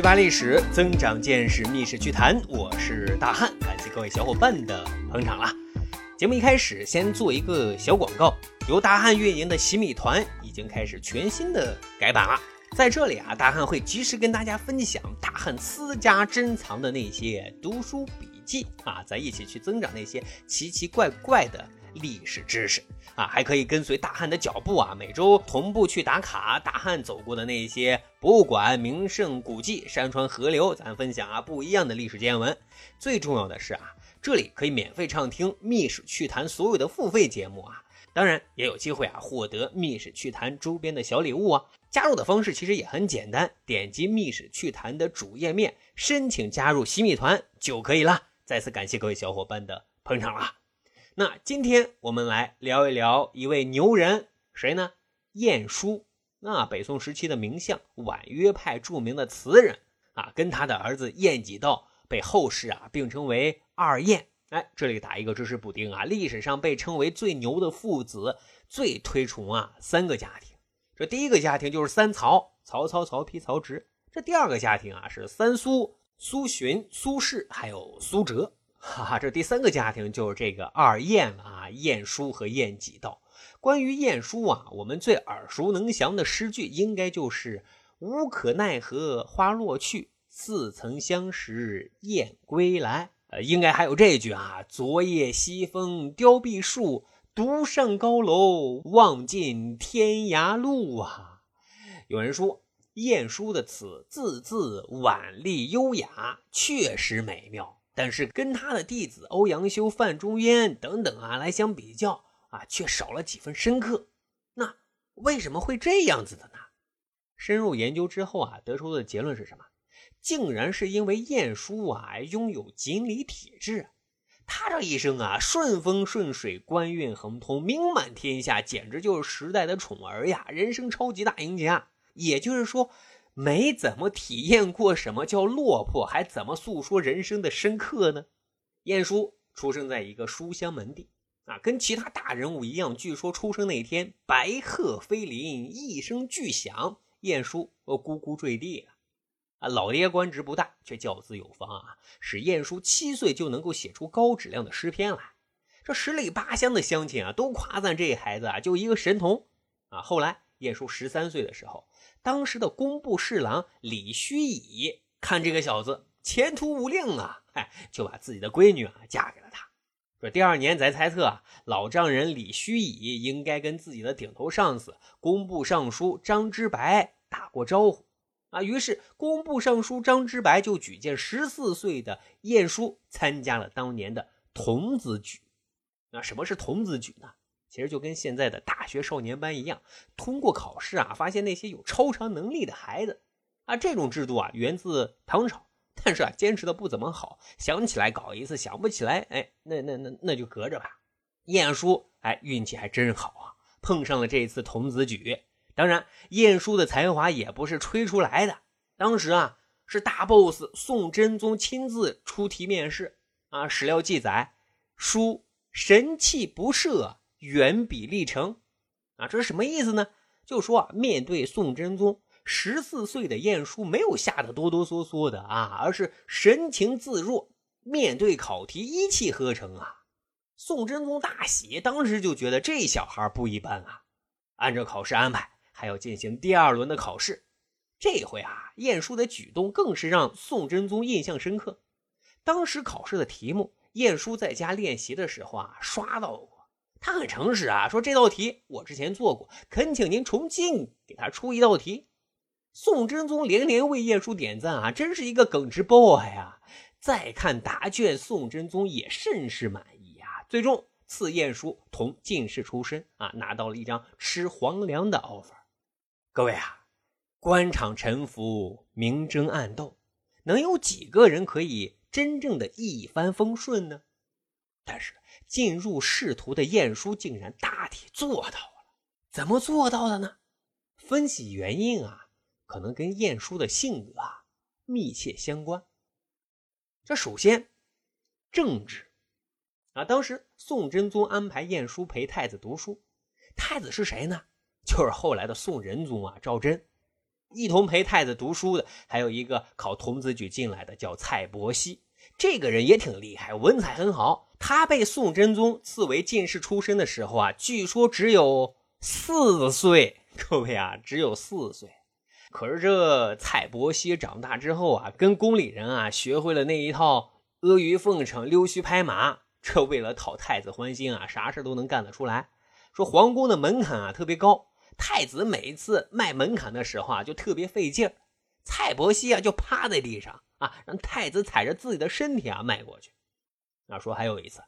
趣扒历史，增长见识，密室趣谈。我是大汉，感谢各位小伙伴的捧场啦。节目一开始，先做一个小广告，由大汉运营的洗米团已经开始全新的改版了。在这里啊，大汉会及时跟大家分享大汉私家珍藏的那些读书笔记啊，咱一起去增长那些奇奇怪怪的历史知识啊，还可以跟随大汉的脚步啊，每周同步去打卡大汉走过的那些博物馆、名胜古迹、山川河流，咱分享啊不一样的历史见闻。最重要的是啊，这里可以免费畅听《密史趣谈》所有的付费节目啊，当然也有机会啊获得《密史趣谈》周边的小礼物啊。加入的方式其实也很简单，点击《密史趣谈》的主页面，申请加入洗米团就可以了。再次感谢各位小伙伴的捧场啦！那今天我们来聊一聊一位牛人，谁呢？晏殊。那北宋时期的名相，婉约派著名的词人啊，跟他的儿子晏几道被后世啊并称为二晏。哎，这里打一个知识补丁啊，历史上被称为最牛的父子，最推崇啊三个家庭。这第一个家庭就是三曹：曹操、曹丕、曹植。这第二个家庭啊是三苏：苏洵、苏轼，还有苏辙。哈哈，这第三个家庭就是这个二晏了啊，晏殊和晏几道。关于晏殊啊，我们最耳熟能详的诗句应该就是“无可奈何花落去，似曾相识燕归来”。呃，应该还有这句啊：“昨夜西风凋碧树。”独上高楼，望尽天涯路啊！有人说，晏殊的词字字婉丽优雅，确实美妙。但是跟他的弟子欧阳修、范仲淹等等啊来相比较啊，却少了几分深刻。那为什么会这样子的呢？深入研究之后啊，得出的结论是什么？竟然是因为晏殊啊拥有锦鲤体质。他这一生啊，顺风顺水，官运亨通，名满天下，简直就是时代的宠儿呀！人生超级大赢家。也就是说，没怎么体验过什么叫落魄，还怎么诉说人生的深刻呢？晏殊出生在一个书香门第啊，跟其他大人物一样，据说出生那天白鹤飞临，一声巨响，晏殊呃咕咕坠地了。啊，老爹官职不大，却教子有方啊，使晏殊七岁就能够写出高质量的诗篇来。这十里八乡的乡亲啊，都夸赞这孩子啊，就一个神童啊。后来晏殊十三岁的时候，当时的工部侍郎李须以看这个小子前途无量啊，哎，就把自己的闺女啊嫁给了他。说第二年，咱猜测啊，老丈人李须以应该跟自己的顶头上司工部尚书张之白打过招呼。啊，于是工部尚书张之白就举荐十四岁的晏殊参加了当年的童子举。那什么是童子举呢？其实就跟现在的大学少年班一样，通过考试啊，发现那些有超常能力的孩子。啊，这种制度啊，源自唐朝，但是啊，坚持的不怎么好。想起来搞一次，想不起来，哎，那那那那就隔着吧。晏殊，哎，运气还真好啊，碰上了这一次童子举。当然，晏殊的才华也不是吹出来的。当时啊，是大 boss 宋真宗亲自出题面试啊。史料记载，书神气不赦，远比历成啊。这是什么意思呢？就说啊，面对宋真宗，十四岁的晏殊没有吓得哆哆嗦嗦的啊，而是神情自若，面对考题一气呵成啊。宋真宗大喜，当时就觉得这小孩不一般啊。按照考试安排。还要进行第二轮的考试，这回啊，晏殊的举动更是让宋真宗印象深刻。当时考试的题目，晏殊在家练习的时候啊，刷到过。他很诚实啊，说这道题我之前做过，恳请您重新给他出一道题。宋真宗连连为晏殊点赞啊，真是一个耿直 boy 啊。再看答卷，宋真宗也甚是满意啊。最终赐晏殊同进士出身啊，拿到了一张吃皇粮的 offer。各位啊，官场沉浮，明争暗斗，能有几个人可以真正的一帆风顺呢？但是进入仕途的晏殊竟然大体做到了，怎么做到的呢？分析原因啊，可能跟晏殊的性格啊密切相关。这首先，政治啊，当时宋真宗安排晏殊陪太子读书，太子是谁呢？就是后来的宋仁宗啊，赵祯。一同陪太子读书的，还有一个考童子举进来的，叫蔡伯熙。这个人也挺厉害，文采很好。他被宋真宗赐为进士出身的时候啊，据说只有四岁。各位啊，只有四岁。可是这蔡伯熙长大之后啊，跟宫里人啊学会了那一套阿谀奉承、溜须拍马。这为了讨太子欢心啊，啥事都能干得出来。说皇宫的门槛啊特别高，太子每一次迈门槛的时候啊就特别费劲儿。蔡伯熙啊就趴在地上啊，让太子踩着自己的身体啊迈过去。那说还有一次，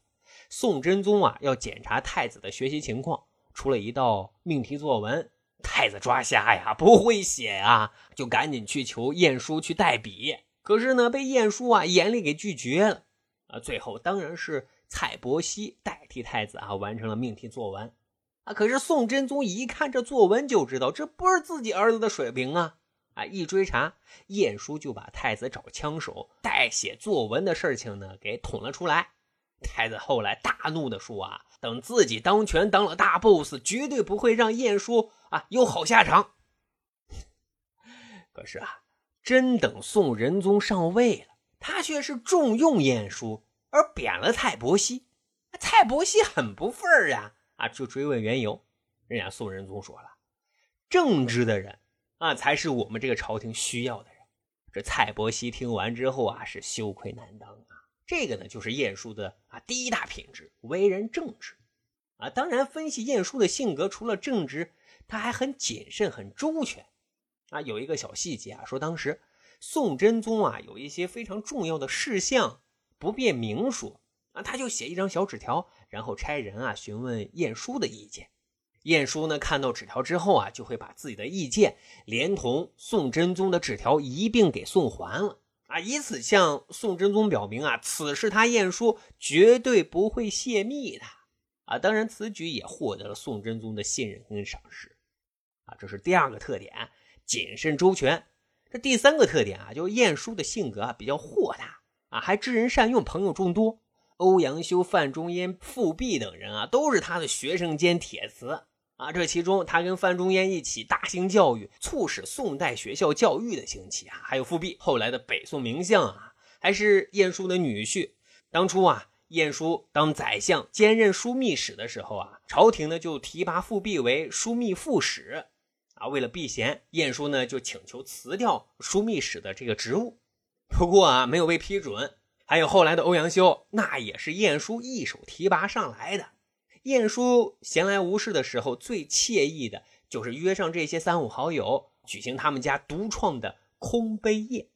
宋真宗啊要检查太子的学习情况，出了一道命题作文。太子抓瞎呀，不会写啊，就赶紧去求晏殊去代笔。可是呢，被晏殊啊严厉给拒绝了。啊，最后当然是蔡伯熙代替太子啊完成了命题作文。啊，可是宋真宗一看这作文就知道这不是自己儿子的水平啊。啊，一追查，晏殊就把太子找枪手代写作文的事情呢给捅了出来。太子后来大怒的说啊，等自己当权当了大 boss，绝对不会让晏殊。啊，有好下场。可是啊，真等宋仁宗上位了，他却是重用晏殊，而贬了蔡伯熙。蔡伯熙很不忿儿呀，啊，就追问缘由。人家宋仁宗说了，正直的人啊，才是我们这个朝廷需要的人。这蔡伯熙听完之后啊，是羞愧难当啊。这个呢，就是晏殊的啊第一大品质，为人正直。啊，当然分析晏殊的性格，除了正直。他还很谨慎，很周全，啊，有一个小细节啊，说当时宋真宗啊有一些非常重要的事项不便明说，啊，他就写一张小纸条，然后差人啊询问晏殊的意见。晏殊呢看到纸条之后啊，就会把自己的意见连同宋真宗的纸条一并给送还了，啊，以此向宋真宗表明啊，此事他晏殊绝对不会泄密的，啊，当然此举也获得了宋真宗的信任跟赏识啊。这是第二个特点，谨慎周全。这第三个特点啊，就是晏殊的性格啊比较豁达啊，还知人善用，朋友众多。欧阳修、范仲淹、富弼等人啊，都是他的学生兼铁子啊。这其中，他跟范仲淹一起大兴教育，促使宋代学校教育的兴起啊。还有富弼，后来的北宋名相啊，还是晏殊的女婿。当初啊，晏殊当宰相兼任枢密使的时候啊，朝廷呢就提拔富弼为枢密副使。啊，为了避嫌，晏殊呢就请求辞掉枢密使的这个职务，不过啊没有被批准。还有后来的欧阳修，那也是晏殊一手提拔上来的。晏殊闲来无事的时候，最惬意的就是约上这些三五好友，举行他们家独创的空杯宴。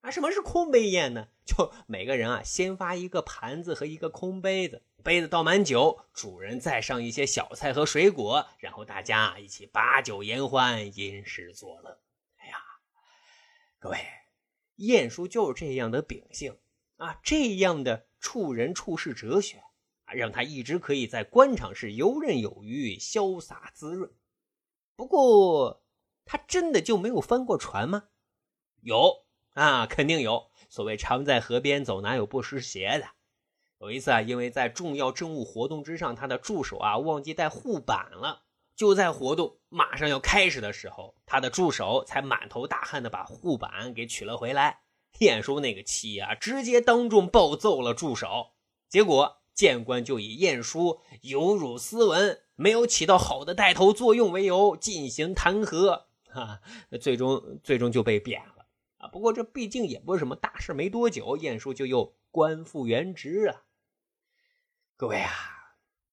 啊，什么是空杯宴呢？就每个人啊先发一个盘子和一个空杯子。杯子倒满酒，主人再上一些小菜和水果，然后大家一起把酒言欢，吟诗作乐。哎呀，各位，晏殊就是这样的秉性啊，这样的处人处事哲学，让他一直可以在官场是游刃有余、潇洒滋润。不过，他真的就没有翻过船吗？有啊，肯定有。所谓常在河边走，哪有不湿鞋的？有一次啊，因为在重要政务活动之上，他的助手啊忘记带护板了。就在活动马上要开始的时候，他的助手才满头大汗的把护板给取了回来。晏殊那个气啊，直接当众暴揍了助手。结果谏官就以晏殊有辱斯文，没有起到好的带头作用为由进行弹劾。哈，最终最终就被贬了啊。不过这毕竟也不是什么大事，没多久晏殊就又官复原职啊。各位啊，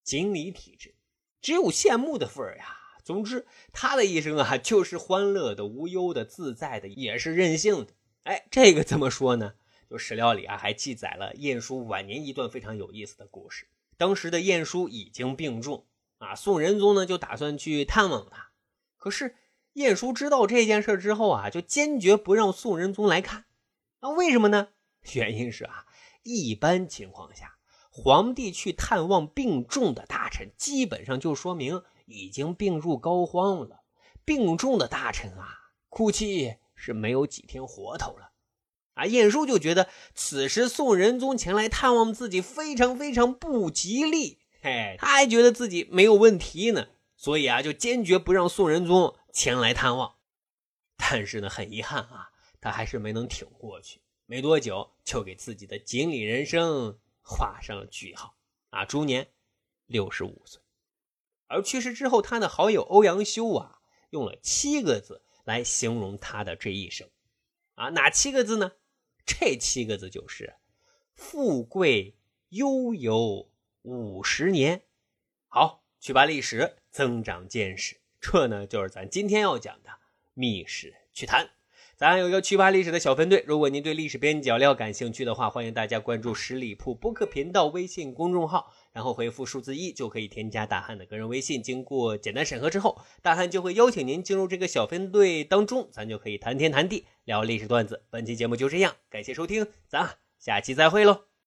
锦鲤体质，只有羡慕的份儿呀。总之，他的一生啊，就是欢乐的、无忧的、自在的，也是任性的。哎，这个怎么说呢？就史料里啊，还记载了晏殊晚年一段非常有意思的故事。当时的晏殊已经病重啊，宋仁宗呢就打算去探望他。可是晏殊知道这件事之后啊，就坚决不让宋仁宗来看。那为什么呢？原因是啊，一般情况下。皇帝去探望病重的大臣，基本上就说明已经病入膏肓了。病重的大臣啊，估计是没有几天活头了。啊，晏殊就觉得此时宋仁宗前来探望自己非常非常不吉利。嘿，他还觉得自己没有问题呢，所以啊，就坚决不让宋仁宗前来探望。但是呢，很遗憾啊，他还是没能挺过去。没多久，就给自己的锦鲤人生画上了句号啊，终年六十五岁。而去世之后，他的好友欧阳修啊，用了七个字来形容他的这一生啊，哪七个字呢？这七个字就是“富贵悠游五十年”。好，去扒历史，增长见识，这呢就是咱今天要讲的密室趣谈。咱有一个趣扒历史的小分队，如果您对历史边角料感兴趣的话，欢迎大家关注十里铺播客频道微信公众号，然后回复数字一就可以添加大汉的个人微信。经过简单审核之后，大汉就会邀请您进入这个小分队当中，咱就可以谈天谈地聊历史段子。本期节目就这样，感谢收听，咱下期再会喽。